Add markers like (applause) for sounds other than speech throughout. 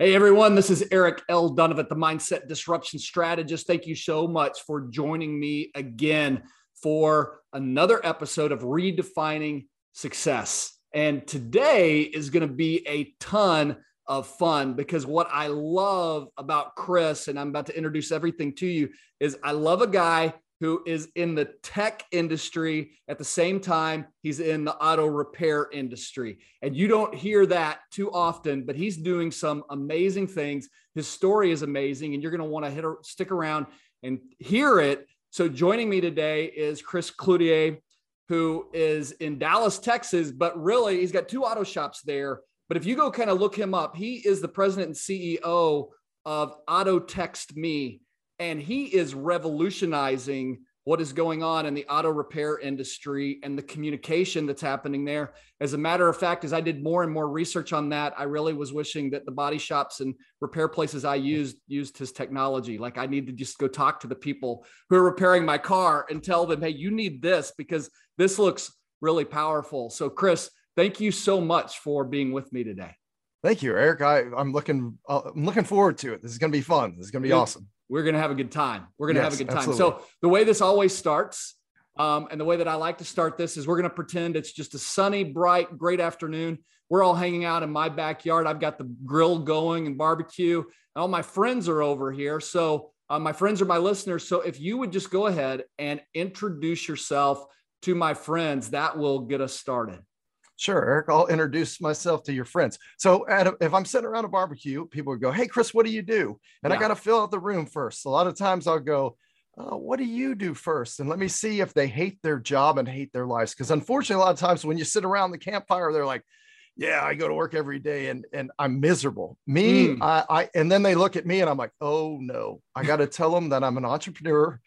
Hey everyone, this is Eric L. Dunavant, the Mindset Disruption Strategist. Thank you so much for joining me again for another episode of Redefining Success. And today is going to be a ton of fun because what I love about Chris, and I'm about to introduce everything to you, is I love a guy who is in the tech industry at the same time he's in the auto repair industry. And you don't hear that too often, but he's doing some amazing things. His story is amazing, and you're going to want to hit stick around and hear it. So joining me today is Chris Cloutier, who is in Dallas, Texas, but really he's got two auto shops there. But if you go kind of look him up, he is the president and CEO of Auto Text Me and he is revolutionizing what is going on in the auto repair industry and the communication that's happening there. As a matter of fact, as I did more and more research on that, I really was wishing that the body shops and repair places I used used his technology. Like I need to just go talk to the people who are repairing my car and tell them, "Hey, you need this because this looks really powerful." So, Chris, thank you so much for being with me today. Thank you, Eric. I, am looking uh, I'm looking forward to it. This is going to be fun. This is going to be awesome we're going to have a good time. We're going to yes, have a good time. Absolutely. So the way this always starts, um, and the way that I like to start this is we're going to pretend it's just a sunny, bright, great afternoon. We're all hanging out in my backyard. I've got the grill going and barbecue. and All my friends are over here. So uh, my friends are my listeners. So if you would just go ahead and introduce yourself to my friends, that will get us started. Sure, Eric, I'll introduce myself to your friends. So a, if I'm sitting around a barbecue, people would go, Hey, Chris, what do you do? And yeah. I got to fill out the room first. A lot of times I'll go, oh, What do you do first? And let me see if they hate their job and hate their lives. Because unfortunately, a lot of times when you sit around the campfire, they're like, yeah, I go to work every day and and I'm miserable. Me, mm. I, I and then they look at me and I'm like, oh no, I got to tell them that I'm an entrepreneur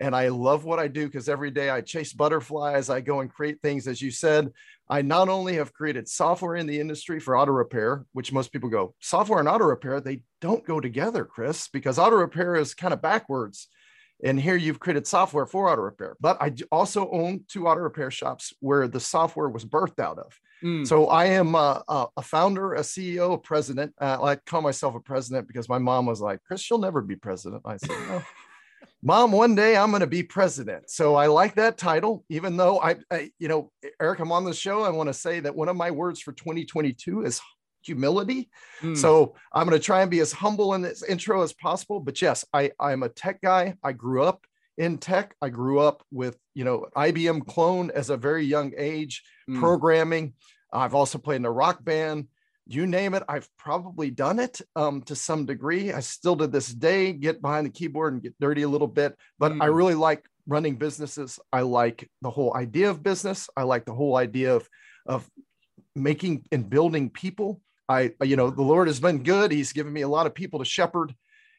and I love what I do because every day I chase butterflies. I go and create things, as you said. I not only have created software in the industry for auto repair, which most people go, software and auto repair, they don't go together, Chris, because auto repair is kind of backwards. And here you've created software for auto repair. But I also own two auto repair shops where the software was birthed out of. Mm. So I am a, a, founder, a CEO, a president. Uh, I call myself a president because my mom was like, Chris, you'll never be president. I said, no. Mom, one day I'm going to be president. So I like that title, even though I, I, you know, Eric, I'm on the show. I want to say that one of my words for 2022 is humility. Mm. So I'm going to try and be as humble in this intro as possible. But yes, I, I'm a tech guy. I grew up in tech. I grew up with, you know, IBM clone as a very young age, mm. programming. I've also played in a rock band you name it, I've probably done it um, to some degree. I still to this day get behind the keyboard and get dirty a little bit, but mm. I really like running businesses. I like the whole idea of business. I like the whole idea of, of making and building people. I, you know, the Lord has been good. He's given me a lot of people to shepherd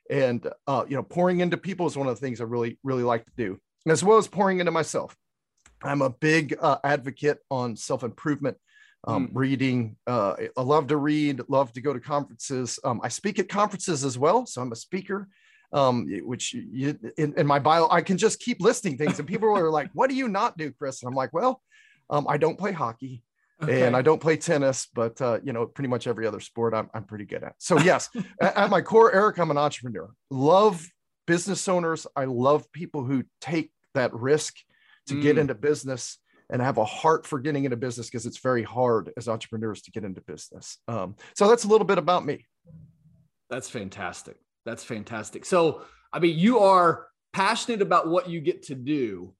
and, uh, you know, pouring into people is one of the things I really, really like to do, as well as pouring into myself. I'm a big uh, advocate on self improvement um, mm. reading. Uh, I love to read, love to go to conferences. Um, I speak at conferences as well, so I'm a speaker. Um, which you, in, in, my bio, I can just keep listing things, and people are like, "What do you not do, Chris?" And I'm like, "Well, um, I don't play hockey." Okay. And I don't play tennis, but uh, you know, pretty much every other sport I'm, I'm pretty good at. So yes, (laughs) at, at my core, Eric, I'm an entrepreneur. Love business owners. I love people who take that risk to mm. get into business and I have a heart for getting into business because it's very hard as entrepreneurs to get into business. Um, so that's a little bit about me. That's fantastic. That's fantastic. So I mean, you are passionate about what you get to do.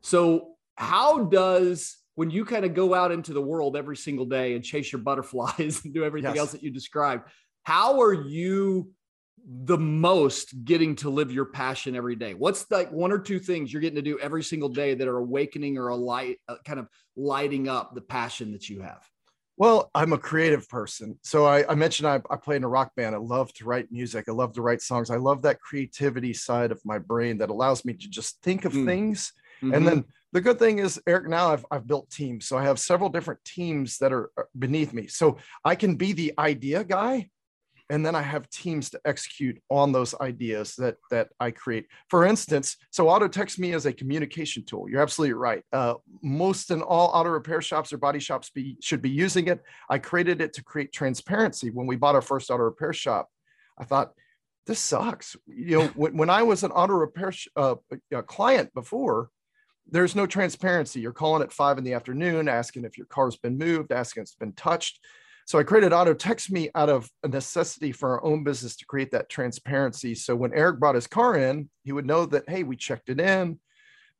So, how does when you kind of go out into the world every single day and chase your butterflies (laughs) and do everything yes. else that you described, how are you the most getting to live your passion every day? What's like one or two things you're getting to do every single day that are awakening or a light, uh, kind of lighting up the passion that you have? Well, I'm a creative person. So I, I mentioned I, I, play in a rock band. I love to write music. I love to write songs. I love that creativity side of my brain that allows me to just think of mm. things. Mm-hmm. And then the good thing is, Eric, now I've, I've built teams. So I have several different teams that are beneath me. So I can be the idea guy and then I have teams to execute on those ideas that that I create. For instance, so auto text me as a communication tool. You're absolutely right. Uh, most and all auto repair shops or body shops be, should be using it. I created it to create transparency. When we bought our first auto repair shop, I thought this sucks. You know, when, when I was an auto repair sh- uh, client before, there's no transparency. You're calling at five in the afternoon, asking if your car's been moved, asking if it's been touched. So I created Auto Text Me out of a necessity for our own business to create that transparency. So when Eric brought his car in, he would know that, hey, we checked it in,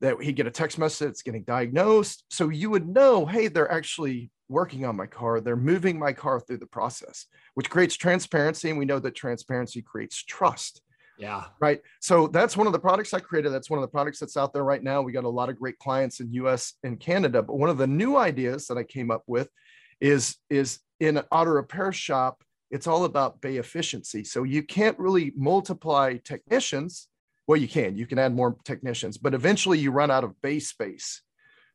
that he'd get a text message, it's getting diagnosed. So you would know, hey, they're actually working on my car. They're moving my car through the process, which creates transparency. And we know that transparency creates trust. Yeah. Right. So that's one of the products I created. That's one of the products that's out there right now. We got a lot of great clients in US and Canada. But one of the new ideas that I came up with is, is in an auto repair shop, it's all about bay efficiency. So you can't really multiply technicians. Well, you can, you can add more technicians, but eventually you run out of bay space.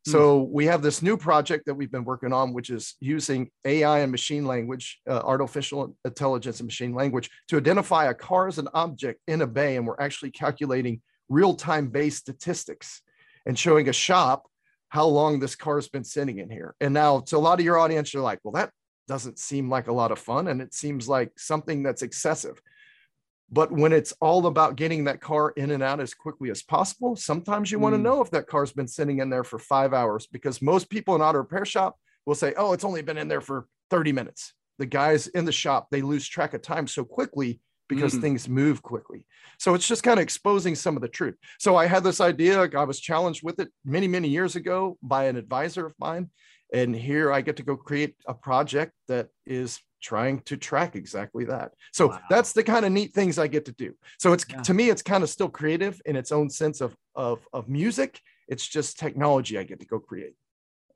Hmm. So we have this new project that we've been working on, which is using AI and machine language, uh, artificial intelligence and machine language to identify a car as an object in a bay. And we're actually calculating real-time bay statistics and showing a shop how long this car's been sitting in here. And now to a lot of your audience, you're like, well, that doesn't seem like a lot of fun and it seems like something that's excessive. But when it's all about getting that car in and out as quickly as possible, sometimes you mm. want to know if that car's been sitting in there for five hours because most people in auto repair shop will say, oh, it's only been in there for 30 minutes. The guys in the shop, they lose track of time so quickly because mm. things move quickly. So it's just kind of exposing some of the truth. So I had this idea, I was challenged with it many, many years ago by an advisor of mine. And here I get to go create a project that is trying to track exactly that. So wow. that's the kind of neat things I get to do. So it's yeah. to me, it's kind of still creative in its own sense of, of, of music. It's just technology I get to go create.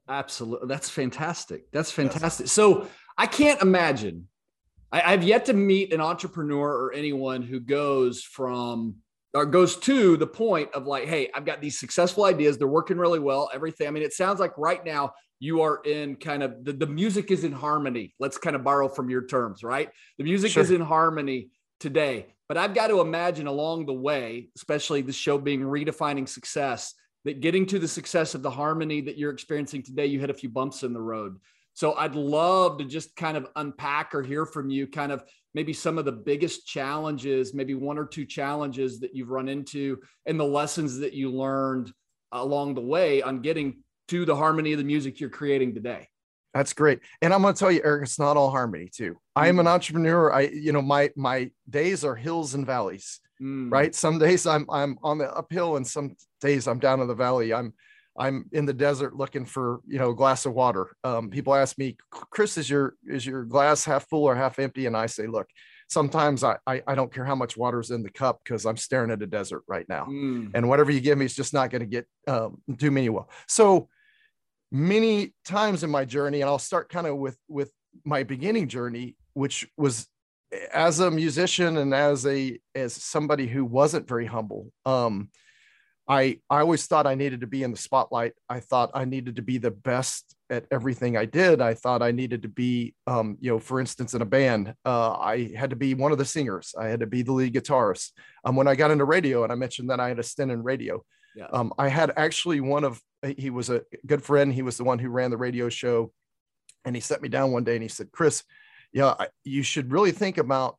Absolutely. That's fantastic. That's fantastic. Yes. So I can't imagine. I, I've yet to meet an entrepreneur or anyone who goes from or goes to the point of like, hey, I've got these successful ideas. They're working really well. Everything. I mean, it sounds like right now you are in kind of the, the music is in harmony. Let's kind of borrow from your terms, right? The music sure. is in harmony today. But I've got to imagine along the way, especially the show being redefining success, that getting to the success of the harmony that you're experiencing today, you hit a few bumps in the road. So I'd love to just kind of unpack or hear from you kind of maybe some of the biggest challenges, maybe one or two challenges that you've run into and the lessons that you learned along the way on getting to the harmony of the music you're creating today. That's great. And I'm going to tell you, Eric, it's not all harmony too. I am an mm. entrepreneur. I, you know, my, my days are hills and valleys, mm. right? Some days I'm, I'm on the uphill and some days I'm down in the valley. I'm, I'm in the desert looking for, you know, a glass of water. Um, people ask me, Chris, is your, is your glass half full or half empty? And I say, look, sometimes I, I, I don't care how much water's in the cup because I'm staring at a desert right now. Mm. And whatever you give me is just not going to get, um, do me well. So, many times in my journey and i'll start kind of with with my beginning journey which was as a musician and as a as somebody who wasn't very humble um i i always thought i needed to be in the spotlight. I thought i needed to be the best at everything i did. I thought i needed to be um you know for instance in a band uh i had to be one of the singers. I had to be the lead guitarist. Um when i got into radio and i mentioned that i had a stint in radio yeah. Um, I had actually one of he was a good friend. He was the one who ran the radio show, and he set me down one day and he said, "Chris, yeah, I, you should really think about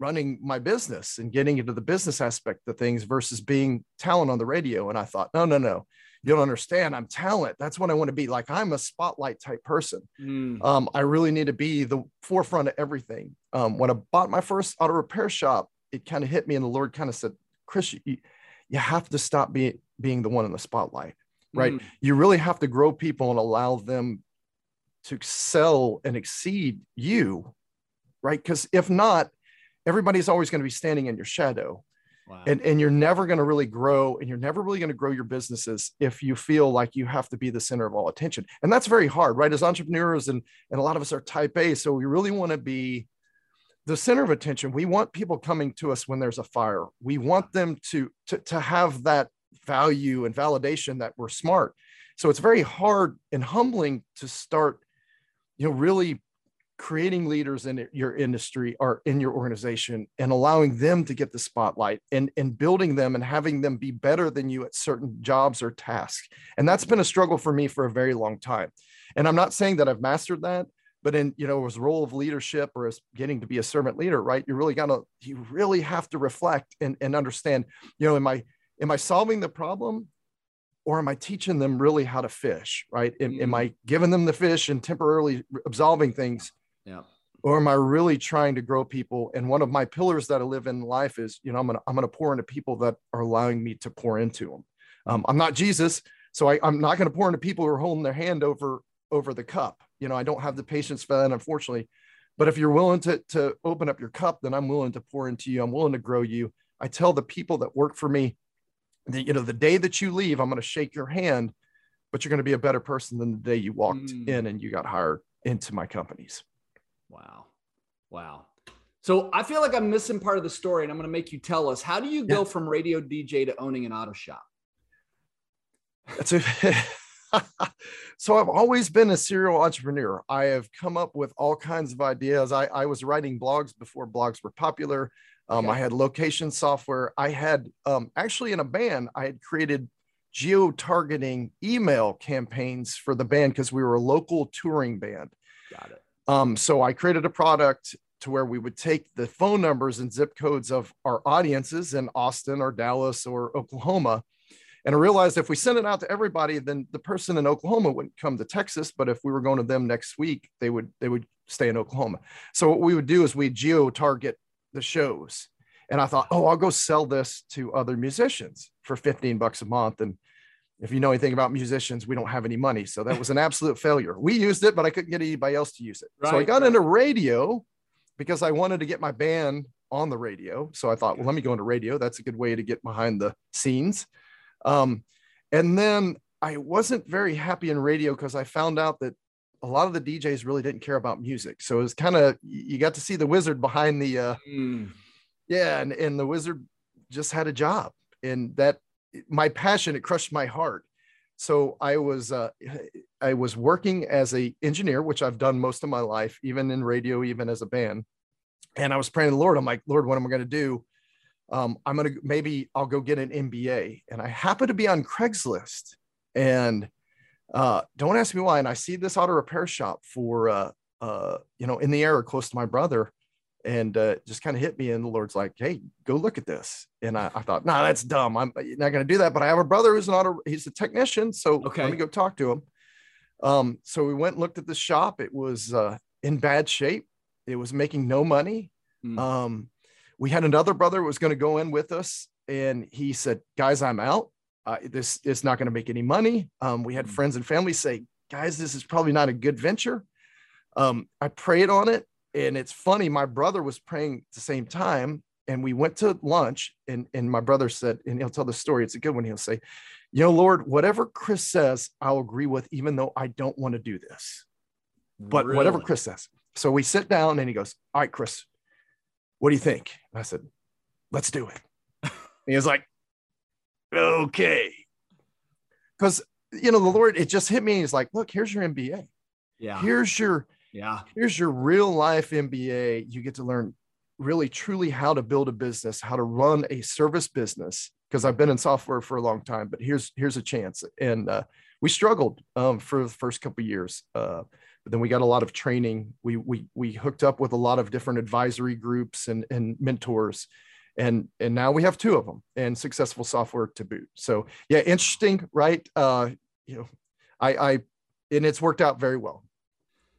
running my business and getting into the business aspect of things versus being talent on the radio." And I thought, no, no, no. You don't understand. I'm talent. That's what I want to be. Like I'm a spotlight type person. Mm. Um, I really need to be the forefront of everything. Um, when I bought my first auto repair shop, it kind of hit me, and the Lord kind of said, Chris, you, you have to stop being being the one in the spotlight, right? Mm. You really have to grow people and allow them to excel and exceed you, right? Because if not, everybody's always going to be standing in your shadow. Wow. And, and you're never going to really grow and you're never really going to grow your businesses if you feel like you have to be the center of all attention. And that's very hard, right? As entrepreneurs, and, and a lot of us are type A. So we really want to be the center of attention. We want people coming to us when there's a fire. We want them to, to, to have that value and validation that we're smart. So it's very hard and humbling to start, you know, really creating leaders in your industry or in your organization and allowing them to get the spotlight and, and building them and having them be better than you at certain jobs or tasks. And that's been a struggle for me for a very long time. And I'm not saying that I've mastered that, but in, you know, as role of leadership or as getting to be a servant leader, right? You really gotta, you really have to reflect and, and understand, you know, am I, am I solving the problem or am I teaching them really how to fish? Right? Am, mm-hmm. am, I giving them the fish and temporarily absolving things yeah. Or am I really trying to grow people? And one of my pillars that I live in life is, you know, I'm gonna I'm gonna pour into people that are allowing me to pour into them. Um, I'm not Jesus, so I, I'm not gonna pour into people who are holding their hand over over the cup. You know, I don't have the patience for that, unfortunately. But if you're willing to to open up your cup, then I'm willing to pour into you. I'm willing to grow you. I tell the people that work for me that you know the day that you leave, I'm going to shake your hand, but you're going to be a better person than the day you walked mm. in and you got hired into my companies. Wow. Wow. So I feel like I'm missing part of the story, and I'm going to make you tell us. How do you go from radio DJ to owning an auto shop? That's a. (laughs) so I've always been a serial entrepreneur. I have come up with all kinds of ideas. I, I was writing blogs before blogs were popular. Um, okay. I had location software. I had um, actually in a band, I had created geo targeting email campaigns for the band because we were a local touring band. Got it. Um, so I created a product to where we would take the phone numbers and zip codes of our audiences in Austin or Dallas or Oklahoma. And I realized if we sent it out to everybody, then the person in Oklahoma wouldn't come to Texas. But if we were going to them next week, they would they would stay in Oklahoma. So what we would do is we geo target the shows. And I thought, oh, I'll go sell this to other musicians for 15 bucks a month. And if you know anything about musicians, we don't have any money. So that was an absolute (laughs) failure. We used it, but I couldn't get anybody else to use it. Right, so I got right. into radio because I wanted to get my band on the radio. So I thought, well, let me go into radio. That's a good way to get behind the scenes. Um, and then I wasn't very happy in radio because I found out that a lot of the DJs really didn't care about music. So it was kind of, you got to see the wizard behind the, uh, mm. yeah. And, and the wizard just had a job and that my passion it crushed my heart so i was uh, (laughs) i was working as a engineer which i've done most of my life even in radio even as a band and i was praying to the lord i'm like lord what am i going to do um, i'm going to maybe i'll go get an mba and i happen to be on craigslist and uh, don't ask me why and i see this auto repair shop for uh, uh, you know in the area close to my brother and uh, just kind of hit me. And the Lord's like, "Hey, go look at this." And I, I thought, nah, that's dumb. I'm not going to do that." But I have a brother who's an auto—he's a technician, so okay. let me go talk to him. Um, so we went and looked at the shop. It was uh, in bad shape. It was making no money. Mm. Um, we had another brother who was going to go in with us, and he said, "Guys, I'm out. Uh, this is not going to make any money." Um, we had mm. friends and family say, "Guys, this is probably not a good venture." Um, I prayed on it and it's funny my brother was praying at the same time and we went to lunch and and my brother said and he'll tell the story it's a good one he'll say you know lord whatever chris says i'll agree with even though i don't want to do this but really? whatever chris says so we sit down and he goes all right chris what do you think and i said let's do it (laughs) he was like okay because you know the lord it just hit me he's like look here's your mba yeah here's your yeah. Here's your real life MBA. You get to learn really truly how to build a business, how to run a service business. Because I've been in software for a long time, but here's here's a chance. And uh, we struggled um, for the first couple years, uh, but then we got a lot of training. We we we hooked up with a lot of different advisory groups and and mentors, and and now we have two of them and successful software to boot. So yeah, interesting, right? Uh, you know, I I and it's worked out very well.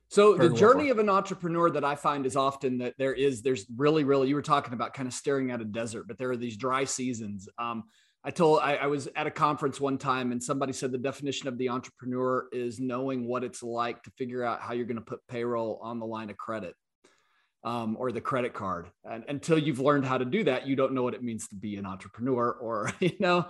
So the journey of an entrepreneur that I find is often that there is there's really really you were talking about kind of staring at a desert, but there are these dry seasons. Um, I told I, I, was at a conference one time and somebody said the definition of the entrepreneur is knowing what it's like to figure out how you're going to put payroll on the line of credit um, or the credit card. And until you've learned how to do that, you don't know what it means to be an entrepreneur or (laughs) you know.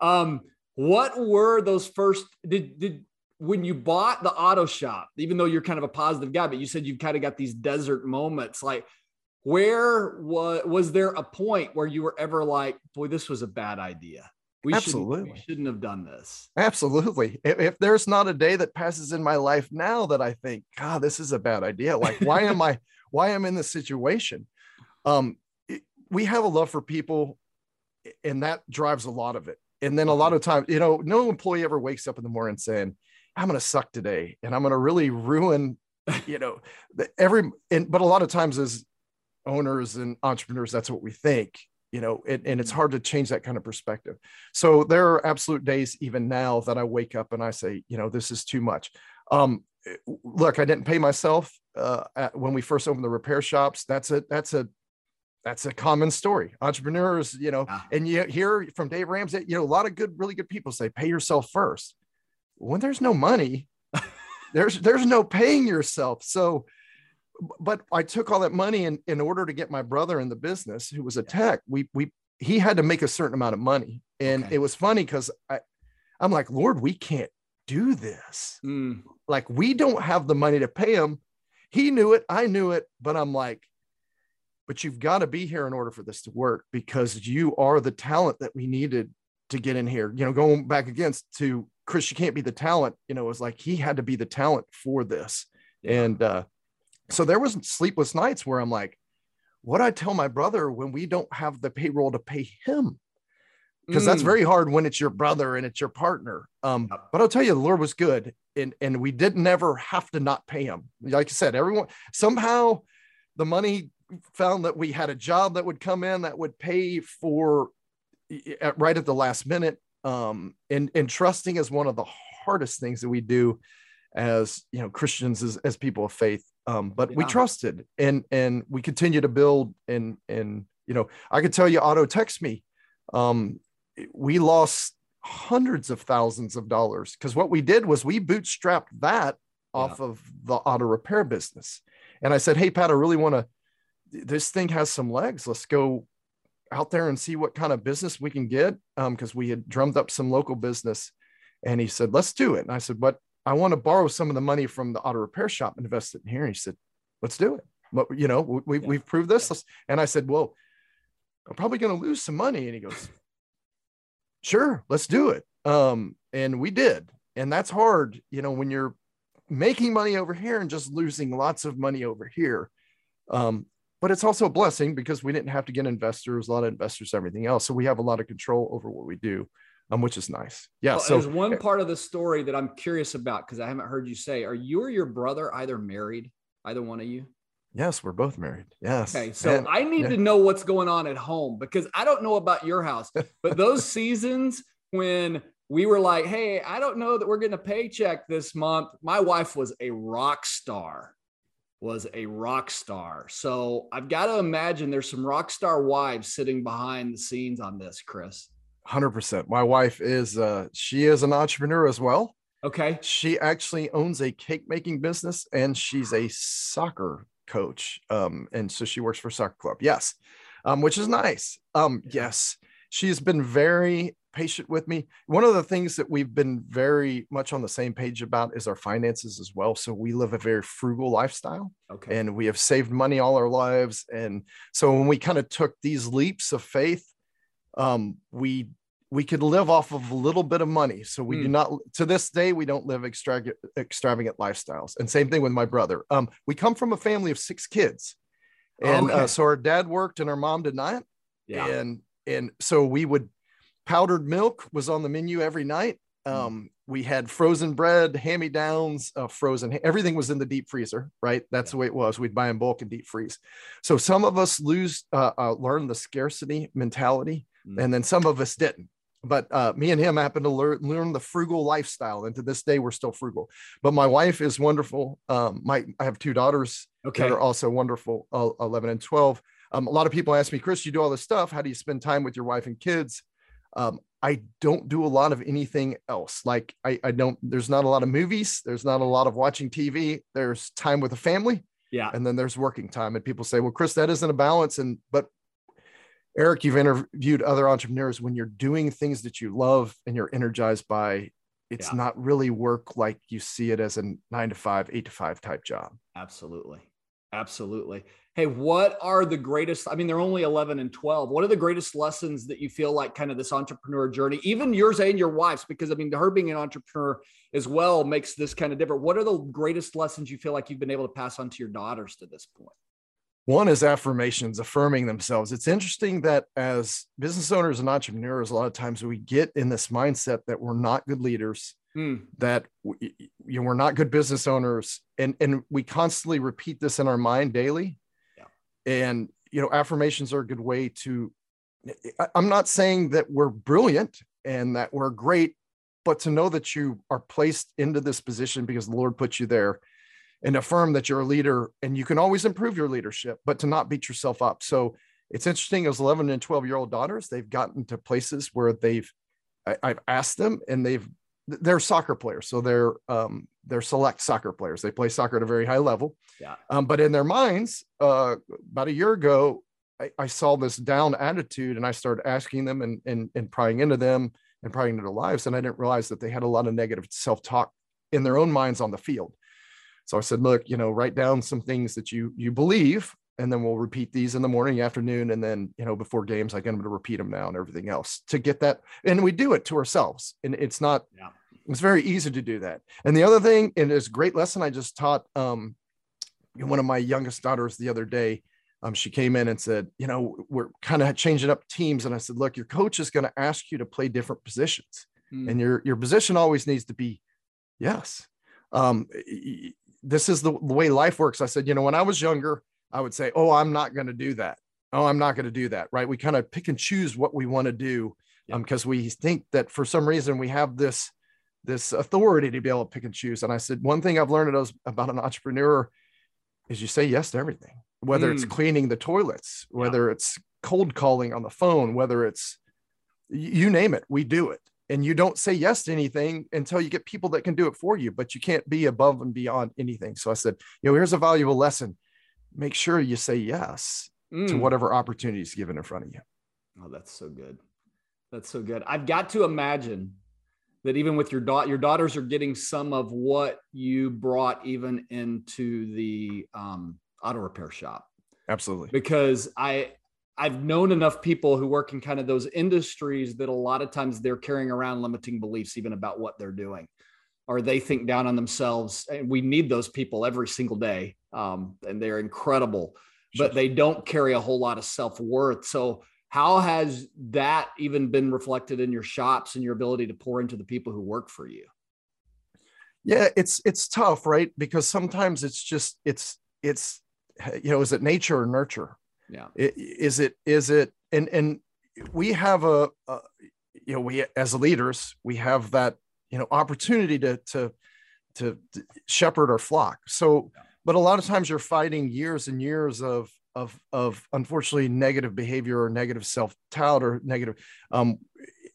Um, what were those first did did when you bought the auto shop, even though you're kind of a positive guy, but you said you've kind of got these desert moments, like where was was there a point where you were ever like, boy, this was a bad idea? We Absolutely. Shouldn't, we shouldn't have done this. Absolutely. If, if, there's not a day that passes in my life now that I think, God, this is a bad idea. Like, why am I, why I'm in this situation? Um, it, we have a love for people, and that drives a lot of it. And then a lot of times, you know, no employee ever wakes up in the morning saying, I'm going to suck today and I'm going to really ruin, you know, the, every, and, but a lot of times as owners and entrepreneurs, that's what we think, you know, it, and it's hard to change that kind of perspective. So there are absolute days even now that I wake up and I say, you know, this is too much. Um, look, I didn't pay myself uh, when we first opened the repair shops. That's a, that's a, that's a common story. Entrepreneurs, you know, yeah. and you hear from Dave Ramsey, you know, a lot of good, really good people say, pay yourself first when there's no money, (laughs) there's there's no paying yourself. So, but I took all that money in, in order to get my brother in the business, who was a tech. We we he had to make a certain amount of money, and okay. it was funny because I I'm like, Lord, we can't do this. Mm. Like we don't have the money to pay him. He knew it, I knew it, but I'm like, but you've got to be here in order for this to work because you are the talent that we needed to get in here. You know, going back against to Chris, you can't be the talent. You know, it was like he had to be the talent for this. Yeah. And uh, so there was sleepless nights where I'm like, what I tell my brother when we don't have the payroll to pay him? Because mm. that's very hard when it's your brother and it's your partner. Um, but I'll tell you, the Lord was good, and and we didn't ever have to not pay him. Like I said, everyone somehow the money found that we had a job that would come in that would pay for right at the last minute um, and and trusting is one of the hardest things that we do as you know Christians as, as people of faith. Um, but yeah. we trusted and and we continue to build and and you know I could tell you Auto text me. Um, we lost hundreds of thousands of dollars. Because what we did was we bootstrapped that off yeah. of the auto repair business. And I said, Hey, Pat, I really want to, this thing has some legs. Let's go out there and see what kind of business we can get. Because um, we had drummed up some local business. And he said let's do it. And i said but i want to borrow some of the money from the auto repair shop and invest it in here. And he said let's do it. But you know we, we've proved this. And i said well i'm probably going to lose some money. And he goes sure let's do it um, and we did and that's hard you know when you're making money over here and just losing lots of money over here um, but it's also a blessing because we didn't have to get investors, a lot of investors, everything else. So we have a lot of control over what we do, um, which is nice. Yeah. Well, so there's one part of the story that I'm curious about because I haven't heard you say. Are you or your brother either married? Either one of you? Yes, we're both married. Yes. Okay. So and, I need yeah. to know what's going on at home because I don't know about your house, but those (laughs) seasons when we were like, hey, I don't know that we're getting a paycheck this month. My wife was a rock star was a rock star. So I've got to imagine there's some rock star wives sitting behind the scenes on this, Chris. 100%. My wife is uh she is an entrepreneur as well. Okay. She actually owns a cake making business and she's a soccer coach. Um and so she works for soccer club. Yes. Um which is nice. Um yes. She's been very patient with me. One of the things that we've been very much on the same page about is our finances as well. So we live a very frugal lifestyle. Okay. And we have saved money all our lives. And so when we kind of took these leaps of faith, um, we we could live off of a little bit of money. So we mm. do not to this day we don't live extravagant extravagant lifestyles. And same thing with my brother. Um, we come from a family of six kids. And uh, okay. uh, so our dad worked and our mom did not. Yeah. And and so we would powdered milk was on the menu every night. Hmm. Um, we had frozen bread, hand downs, uh, frozen, everything was in the deep freezer, right? That's yeah. the way it was. We'd buy in bulk and deep freeze. So some of us lose, uh, uh, learn the scarcity mentality, mm. and then some of us didn't. But uh, me and him happened to learn, learn the frugal lifestyle, and to this day we're still frugal. But my wife is wonderful. Um, my I have two daughters okay. that are also wonderful, uh, eleven and twelve. Um, a lot of people ask me, Chris, you do all this stuff. How do you spend time with your wife and kids? Um, I don't do a lot of anything else. Like I, I don't. There's not a lot of movies. There's not a lot of watching TV. There's time with the family. Yeah. And then there's working time. And people say, well, Chris, that isn't a balance. And but Eric, you've interviewed other entrepreneurs when you're doing things that you love and you're energized by, it's yeah. not really work like you see it as a nine to five, eight to five type job. Absolutely. Absolutely. Hey, what are the greatest? I mean, they're only 11 and 12. What are the greatest lessons that you feel like kind of this entrepreneur journey, even yours and your wife's? Because I mean, her being an entrepreneur as well makes this kind of different. What are the greatest lessons you feel like you've been able to pass on to your daughters to this point? One is affirmations, affirming themselves. It's interesting that as business owners and entrepreneurs, a lot of times we get in this mindset that we're not good leaders, mm. that we, you know, we're not good business owners, and and we constantly repeat this in our mind daily. Yeah. And you know, affirmations are a good way to. I'm not saying that we're brilliant and that we're great, but to know that you are placed into this position because the Lord put you there and affirm that you're a leader and you can always improve your leadership, but to not beat yourself up. So it's interesting as 11 and 12 year old daughters, they've gotten to places where they've, I, have asked them and they've, they're soccer players. So they're, um, they're select soccer players. They play soccer at a very high level. Yeah. Um, but in their minds, uh, about a year ago, I, I, saw this down attitude and I started asking them and, and, and prying into them and prying into their lives. And I didn't realize that they had a lot of negative self-talk in their own minds on the field. So I said, look, you know, write down some things that you you believe, and then we'll repeat these in the morning, afternoon, and then you know before games, I get them to repeat them now and everything else to get that. And we do it to ourselves, and it's not. Yeah. It's very easy to do that. And the other thing, and it's a great lesson I just taught um, one of my youngest daughters the other day. Um, she came in and said, you know, we're kind of changing up teams. And I said, look, your coach is going to ask you to play different positions. Mm. And your your position always needs to be yes. Um, this is the, the way life works. I said, you know, when I was younger, I would say, oh, I'm not going to do that. Oh, I'm not going to do that. Right. We kind of pick and choose what we want to do because um, we think that for some reason we have this this authority to be able to pick and choose. And I said, one thing I've learned about an entrepreneur is you say yes to everything, whether mm. it's cleaning the toilets, whether yeah. it's cold calling on the phone, whether it's you name it, we do it and you don't say yes to anything until you get people that can do it for you but you can't be above and beyond anything. So i said you know here's a valuable lesson. Make sure you say yes mm. to whatever opportunity is given in front of you. Oh that's so good. That's so good. I've got to imagine that even with your daughter your daughters are getting some of what you brought even into the um, auto repair shop. Absolutely. Because i I've known enough people who work in kind of those industries that a lot of times they're carrying around limiting beliefs even about what they're doing or they think down on themselves. And we need those people every single day um, and they're incredible but they don't carry a whole lot of self-worth. So how has that even been reflected in your shops and your ability to pour into the people who work for you? Yeah it's it's tough right? Because sometimes it's just it's it's you know is it nature or nurture yeah is it is it and and we have a, a you know we as leaders we have that you know opportunity to to to, shepherd our flock so yeah. but a lot of times you're fighting years and years of of of unfortunately negative behavior or negative self-doubt or negative um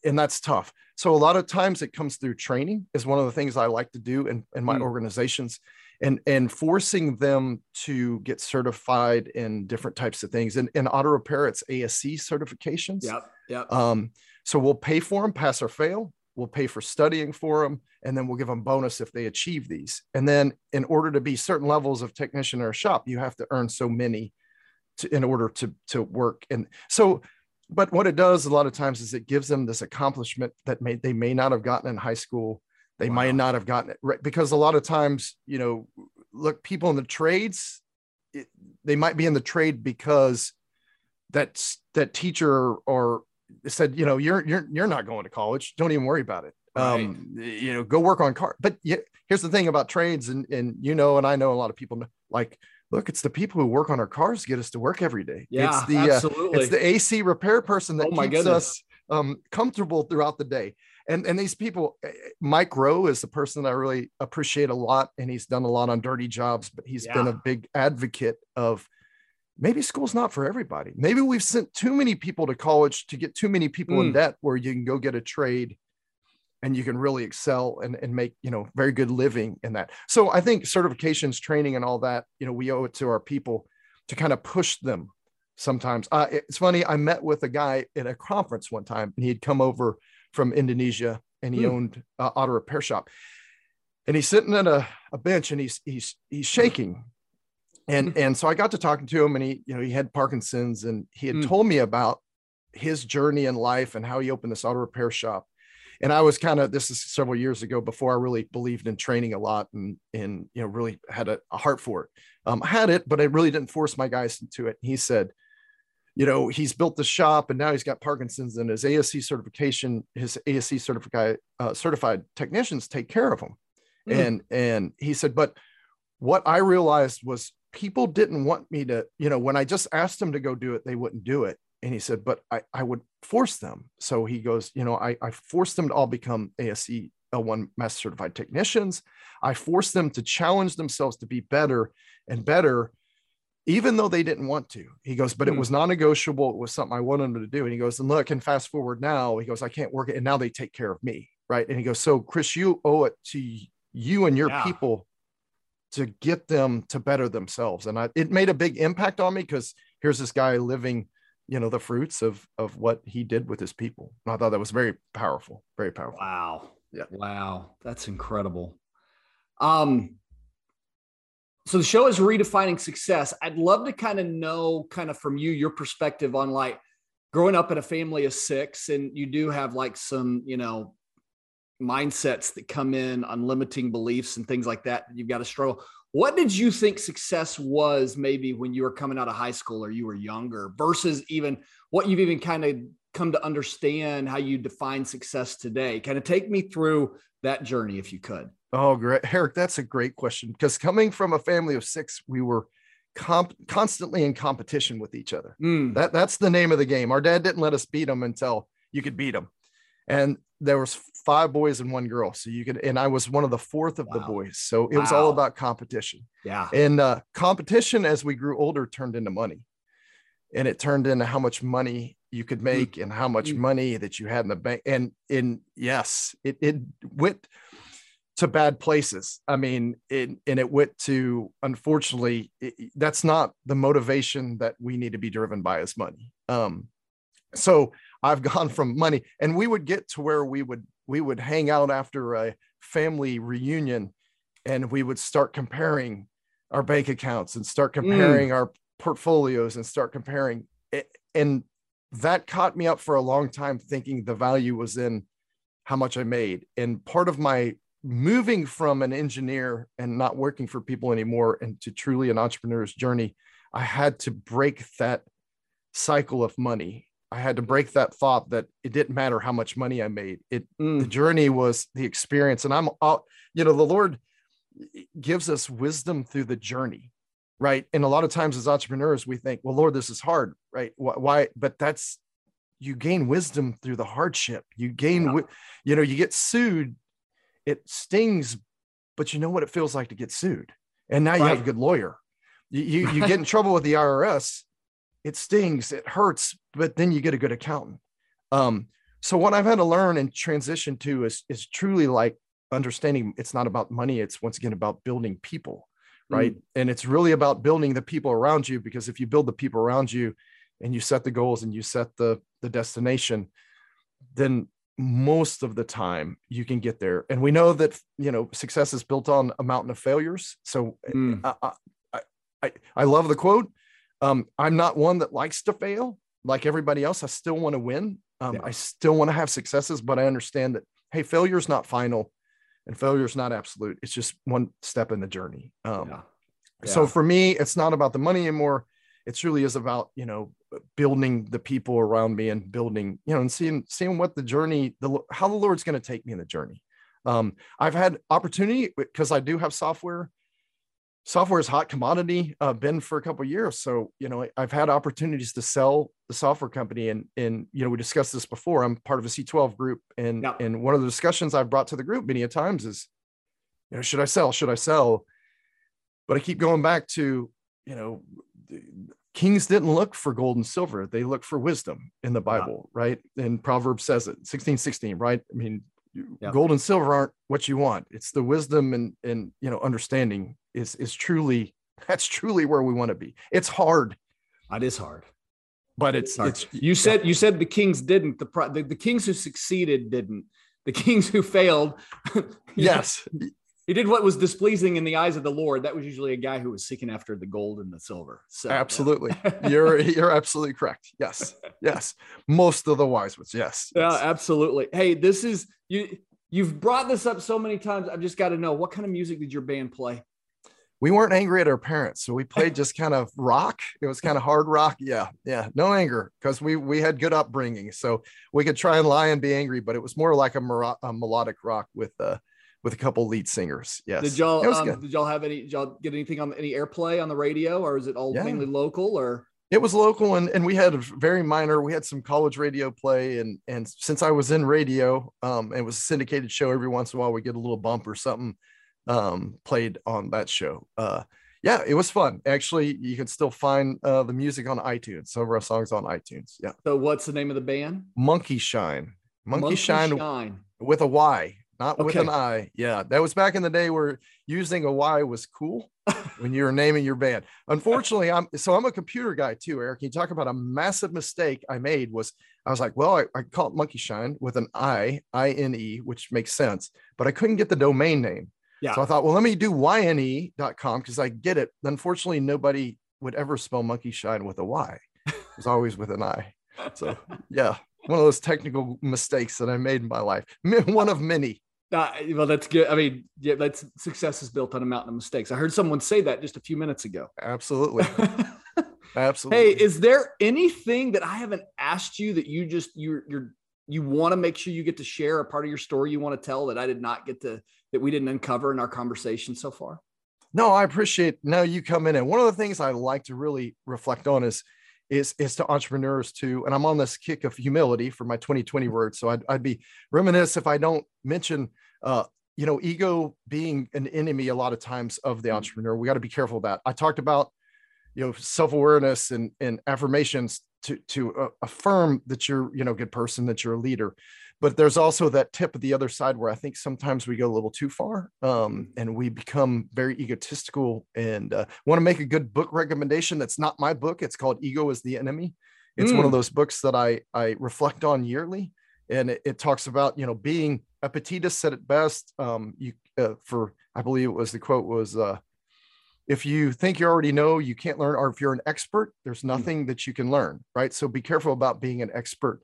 and that's tough so a lot of times it comes through training is one of the things i like to do in, in my mm. organizations and and forcing them to get certified in different types of things. And in auto repair, it's ase certifications. Yeah, yeah. Um, so we'll pay for them, pass or fail. We'll pay for studying for them, and then we'll give them bonus if they achieve these. And then, in order to be certain levels of technician or shop, you have to earn so many to, in order to to work. And so, but what it does a lot of times is it gives them this accomplishment that may they may not have gotten in high school they wow. might not have gotten it right because a lot of times you know look people in the trades it, they might be in the trade because that's that teacher or said you know you're you're you're not going to college don't even worry about it right. um you know go work on car but yeah, here's the thing about trades and and you know and i know a lot of people know, like look it's the people who work on our cars get us to work every day yeah it's the absolutely. Uh, it's the ac repair person that oh keeps goodness. us um, comfortable throughout the day. And and these people, eh, eh, Mike Rowe is the person that I really appreciate a lot, and he's done a lot on dirty jobs, but he's yeah. been a big advocate of maybe school's not for everybody. Maybe we've sent too many people to college to get too many people mm. in debt where you can go get a trade and you can really excel and, and make you know very good living in that so i think certifications training and all that you know we owe it to our people to kind of push them sometimes uh, it's funny i met with a guy at a conference one time and he had come over from indonesia and he mm. owned uh, auto repair shop and he's sitting at a, a bench and he's he's he's shaking and hmm. and so i got to talking to him and he you know he had parkinson's and he had mm. told me about his journey in life and how he opened this auto repair shop and I was kind of this is several years ago before I really believed in training a lot and and you know really had a, a heart for it. Um, I had it, but I really didn't force my guys into it. He said, you know, he's built the shop and now he's got Parkinson's and his ASE certification, his ASE certified uh, certified technicians take care of him. Mm. And and he said, but what I realized was people didn't want me to, you know, when I just asked them to go do it, they wouldn't do it and he said, but I, I would force them. So he goes, you know, I, I forced them to all become ASE L1 master certified technicians. I forced them to challenge themselves to be better and better, even though they didn't want to. He goes, but mm. it hmm. was non-negotiable. It was something I wanted them to do. And he goes, and look, and fast forward now, he goes, I can't work it. And now they take care of me. Right. And he goes, so Chris, you owe it to you and your yeah. people to get them to better themselves. And I, it made a big impact on me because here's this guy living you know the fruits of of what he did with his people and i thought that was very powerful very powerful wow yeah wow that's incredible um so the show is redefining success. I'd love to kind of know kind of from you your perspective on like growing up in a family of six and you do have like some you know mindsets that come in on limiting beliefs and things like that you've got to struggle. What did you think success was maybe when you were coming out of high school or you were younger versus even what you've even kind of come to understand how you define success today? Kind of take me through that journey if you could. Oh, great. Eric, that's a great question because coming from a family of six, we were comp- constantly in competition with each other. Mm. That, that's the name of the game. Our dad didn't let us beat him until you could beat him. And there was five boys and one girl. So you could, and I was one of the fourth of wow. the boys. So it wow. was all about competition. Yeah. And uh, competition as we grew older turned into money. And it turned into how much money you could mm. make and how much mm-hmm. money that you had in the bank. And in yes, it, it went to bad places. I mean, it, and it went to, unfortunately, it, that's not the motivation that we need to be driven by as money. Um, so I've (laughs) gone from money, and we would get to where we would we would hang out after a family reunion, and we would start comparing our bank accounts and start mm. comparing mm. our portfolios and start comparing it, and that caught me up for a long time thinking the value was in how much I made. And part of my moving from an engineer and not working for people anymore and to truly an entrepreneur's journey, I had to break that cycle of money I had to break that thought that it didn't matter how much money I made. It mm. the journey was the experience, and I'm out. You know, the Lord gives us wisdom through the journey, right? And a lot of times as entrepreneurs, we think, "Well, Lord, this is hard, right? Why?" But that's you gain wisdom through the hardship. You gain, yeah. you know, you get sued. It stings, but you know what it feels like to get sued, and now right. you have a good lawyer. You you, you get in (laughs) trouble with the IRS it stings, it hurts, but then you get a good accountant. Um, so what I've had to learn and transition to is is truly like understanding it's not about money, it's once again about building people, right? Mm. And it's really about building the people around you because if you build the people around you and you set the goals and you set the the destination, then most of the time you can get there. And we know that you know success is built on a mountain of failures. So mm. I, I, I, I love the quote um, I'm not one that likes to fail like everybody else. I still want to win. Um, yeah. I still want to have successes, but I understand that, hey, failure is not final and failure is not absolute. It's just one step in the journey. Um, yeah. Yeah. So for me, it's not about the money anymore. It truly is about, you know, building the people around me and building, you know, and seeing, seeing what the journey, the, how the Lord's going to take me in the journey. Um, I've had opportunity because I do have software software is hot commodity uh, been for a couple years so you know i've had opportunities to sell the software company and and you know we discussed this before i'm part of a c12 group and yeah. and one of the discussions i've brought to the group many a times is you know should i sell should i sell but i keep going back to you know kings didn't look for gold and silver they looked for wisdom in the bible yeah. right and proverbs says it 16 16 right i mean yeah. gold and silver aren't what you want it's the wisdom and and you know understanding is is truly (laughs) that's truly where we want to be it's hard it is hard but it's it's, it's you said you said the kings didn't the, the the kings who succeeded didn't the kings who failed (laughs) yes he did what was displeasing in the eyes of the Lord. That was usually a guy who was seeking after the gold and the silver. So, absolutely, yeah. (laughs) you're you're absolutely correct. Yes, yes, most of the wise ones. Yes, yeah, yes. absolutely. Hey, this is you. You've brought this up so many times. I've just got to know what kind of music did your band play? We weren't angry at our parents, so we played (laughs) just kind of rock. It was kind of hard rock. Yeah, yeah, no anger because we we had good upbringing, so we could try and lie and be angry, but it was more like a, a melodic rock with uh with a couple lead singers. Yes. Did y'all um, did y'all have any did y'all get anything on any airplay on the radio or is it all yeah. mainly local or it was local and, and we had a very minor we had some college radio play and and since i was in radio um it was a syndicated show every once in a while we get a little bump or something um played on that show uh yeah it was fun actually you can still find uh the music on itunes some of our songs on itunes yeah so what's the name of the band monkey shine monkey, monkey shine, shine with a y not okay. with an I. Yeah, that was back in the day where using a Y was cool (laughs) when you were naming your band. Unfortunately, I'm so I'm a computer guy too, Eric. You talk about a massive mistake I made was I was like, well, I, I call it Monkey Shine with an I, I N E, which makes sense, but I couldn't get the domain name. Yeah. So I thought, well, let me do yne.com because I get it. Unfortunately, nobody would ever spell Monkey Shine with a Y. It was always with an I. So yeah, one of those technical mistakes that I made in my life. One of many. Uh, well, that's good. I mean, yeah, that's success is built on a mountain of mistakes. I heard someone say that just a few minutes ago. Absolutely. (laughs) Absolutely. Hey, is there anything that I haven't asked you that you just you're you're you want to make sure you get to share a part of your story you want to tell that I did not get to that we didn't uncover in our conversation so far? No, I appreciate now you come in and one of the things I like to really reflect on is is is to entrepreneurs too. And I'm on this kick of humility for my 2020 words. So I'd, I'd be reminisce if I don't mention, uh, you know, ego being an enemy a lot of times of the mm. entrepreneur. We got to be careful of that. I talked about, you know, self awareness and and affirmations to to uh, affirm that you're you know a good person, that you're a leader but there's also that tip of the other side where I think sometimes we go a little too far um, and we become very egotistical and uh, want to make a good book recommendation. That's not my book. It's called Ego is the Enemy. It's mm. one of mm. those books that I, I reflect on yearly. And it, it talks about, you know, being Epictetus said it best. Um, you uh, for, I believe it was the quote was, uh, if you think you already know, you can't learn, or if you're an expert, there's mm. nothing that you can learn, right? So be careful about being an expert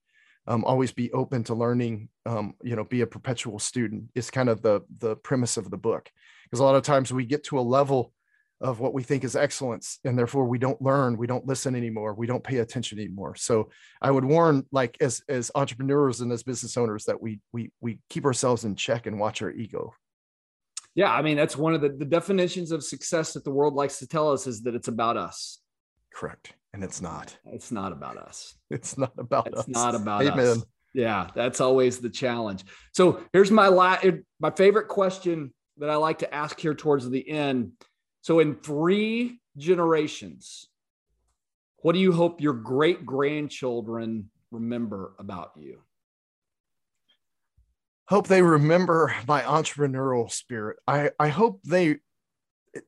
um, always be open to learning um, you know be a perpetual student is kind of the the premise of the book because a lot of times we get to a level of what we think is excellence and therefore we don't learn we don't listen anymore we don't pay attention anymore so i would warn like as as entrepreneurs and as business owners that we we we keep ourselves in check and watch our ego yeah i mean that's one of the, the definitions of success that the world likes to tell us is that it's about us correct and it's not. It's not about us. It's not about it's us. It's not about Amen. us. Yeah, that's always the challenge. So here's my la- my favorite question that I like to ask here towards the end. So in three generations, what do you hope your great grandchildren remember about you? Hope they remember my entrepreneurial spirit. I, I hope they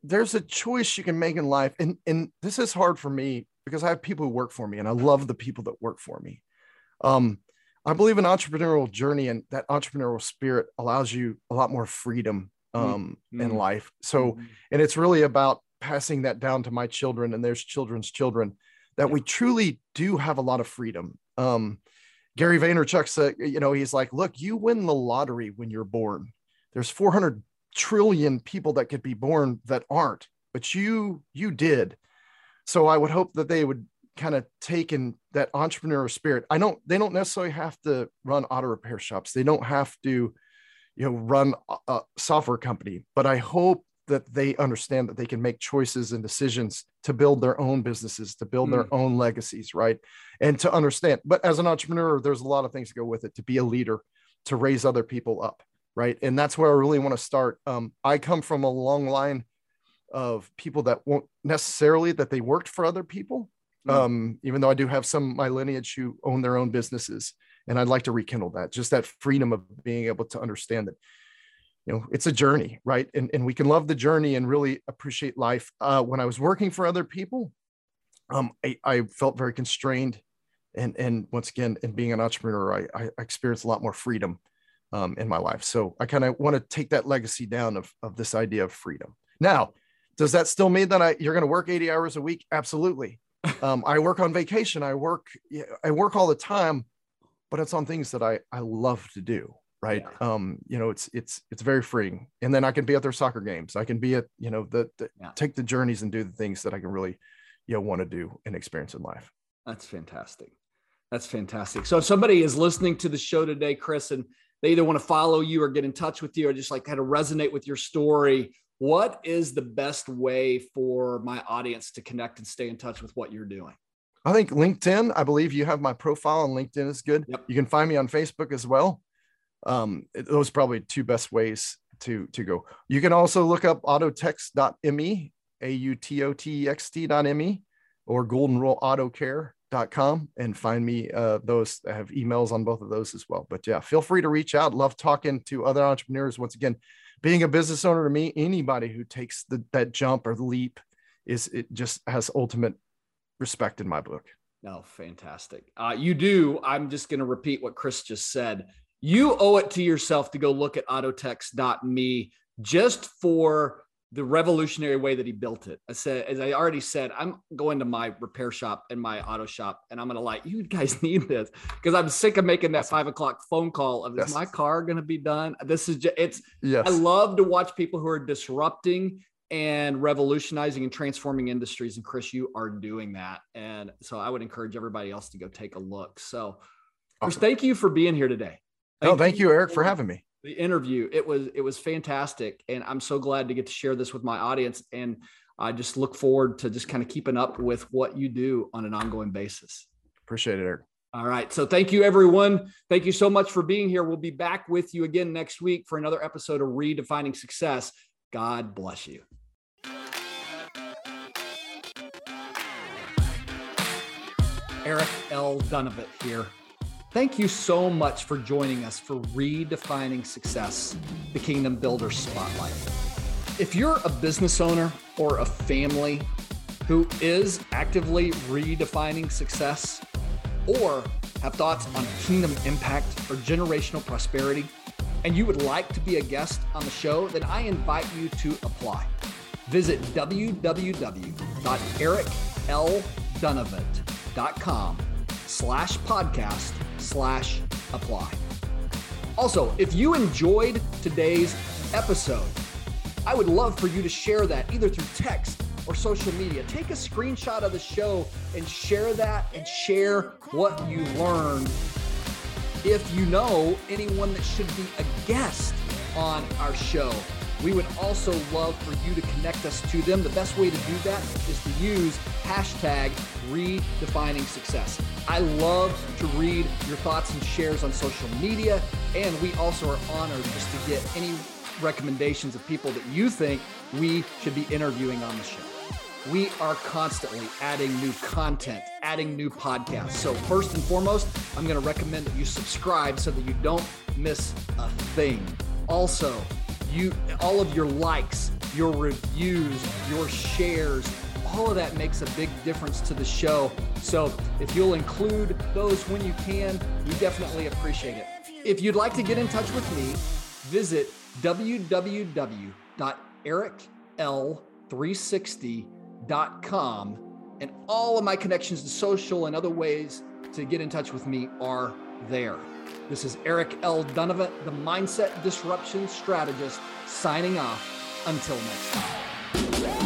there's a choice you can make in life and and this is hard for me because I have people who work for me and I love the people that work for me. Um, I believe an entrepreneurial journey and that entrepreneurial spirit allows you a lot more freedom um, mm-hmm. in life. So, mm-hmm. and it's really about passing that down to my children and their children's children that yeah. we truly do have a lot of freedom. Um, Gary Vaynerchuk said, you know, he's like, look, you win the lottery when you're born. There's 400 trillion people that could be born that aren't, but you, you did so I would hope that they would kind of take in that entrepreneurial spirit. I don't, they don't necessarily have to run auto repair shops. They don't have to, you know, run a, a software company, but I hope that they understand that they can make choices and decisions to build their own businesses, to build mm. their own legacies, right? And to understand. But as an entrepreneur, there's a lot of things to go with it to be a leader, to raise other people up, right? And that's where I really want to start. Um, I come from a long line of people that won't necessarily that they worked for other people. Mm. Um, even though I do have some my lineage who own their own businesses, and I'd like to rekindle that, just that freedom of being able to understand that you know it's a journey right? And, and we can love the journey and really appreciate life. Uh, when i was working for other people um, I, I, felt very constrained and and once again in being an entrepreneur i, I experienced a lot more freedom um, in my life. So i kind of want to take that legacy down of, of this idea of freedom. Now does that still mean that I, you're going to work 80 hours a week? Absolutely. (laughs) Um, i work on vacation. I work i work all the time but it's on things that i i love to do right yeah. um you know it's it's it's very freeing and then i can be at their soccer games i can be at you know the, the yeah. take the journeys and do the things that i can really you know want to do and experience in life that's fantastic that's fantastic so if somebody is listening to the show today chris and they either want to follow you or get in touch with you or just like kind of resonate with your story what is the best way for my audience to connect and stay in touch with what you're doing I think LinkedIn, I believe you have my profile on LinkedIn is good. Yep. You can find me on Facebook as well um, those are probably two best ways to to go. You can also look up autotext.me, a u t o t e x t.me, or Golden Rule and find me uh, those I have emails on both of those as well. But yeah, feel free to reach out. Love talking to other entrepreneurs. Once again, being a business owner to me, anybody who takes the, that jump or leap is it just has ultimate respect in my book. No, fantastic. Uh, you do. I'm just going to repeat what Chris just said you owe it to yourself to go look at autotext.me just for the revolutionary way that he built it. I said, as I already said, I'm going to my repair shop and my auto shop, and I'm gonna like, you guys (laughs) need this because I'm sick of making that five o'clock phone call of yes. is my car gonna be done? This is just it's yes. I love to watch people who are disrupting and revolutionizing and transforming industries. And Chris, you are doing that. And so I would encourage everybody else to go take a look. So Chris, thank you for being here today. Thank oh, thank you, Eric, for having me. The interview, it was it was fantastic, and I'm so glad to get to share this with my audience. And I just look forward to just kind of keeping up with what you do on an ongoing basis. Appreciate it, Eric. All right. So thank you, everyone. Thank you so much for being here. We'll be back with you again next week for another episode of Redefining Success. God bless you. Eric L. Dunavant here. Thank you so much for joining us for Redefining Success, the Kingdom Builder Spotlight. If you're a business owner or a family who is actively redefining success or have thoughts on kingdom impact or generational prosperity, and you would like to be a guest on the show, then I invite you to apply. Visit www.ericldunavant.com slash podcast slash apply. Also, if you enjoyed today's episode, I would love for you to share that either through text or social media. Take a screenshot of the show and share that and share what you learned. If you know anyone that should be a guest on our show, we would also love for you to connect us to them. The best way to do that is to use hashtag redefining success. I love to read your thoughts and shares on social media, and we also are honored just to get any recommendations of people that you think we should be interviewing on the show. We are constantly adding new content, adding new podcasts. So, first and foremost, I'm going to recommend that you subscribe so that you don't miss a thing. Also, you all of your likes, your reviews, your shares, all of that makes a big difference to the show. So if you'll include those when you can, we definitely appreciate it. If you'd like to get in touch with me, visit www.ericl360.com and all of my connections to social and other ways to get in touch with me are there. This is Eric L. Dunavant, the Mindset Disruption Strategist, signing off. Until next time.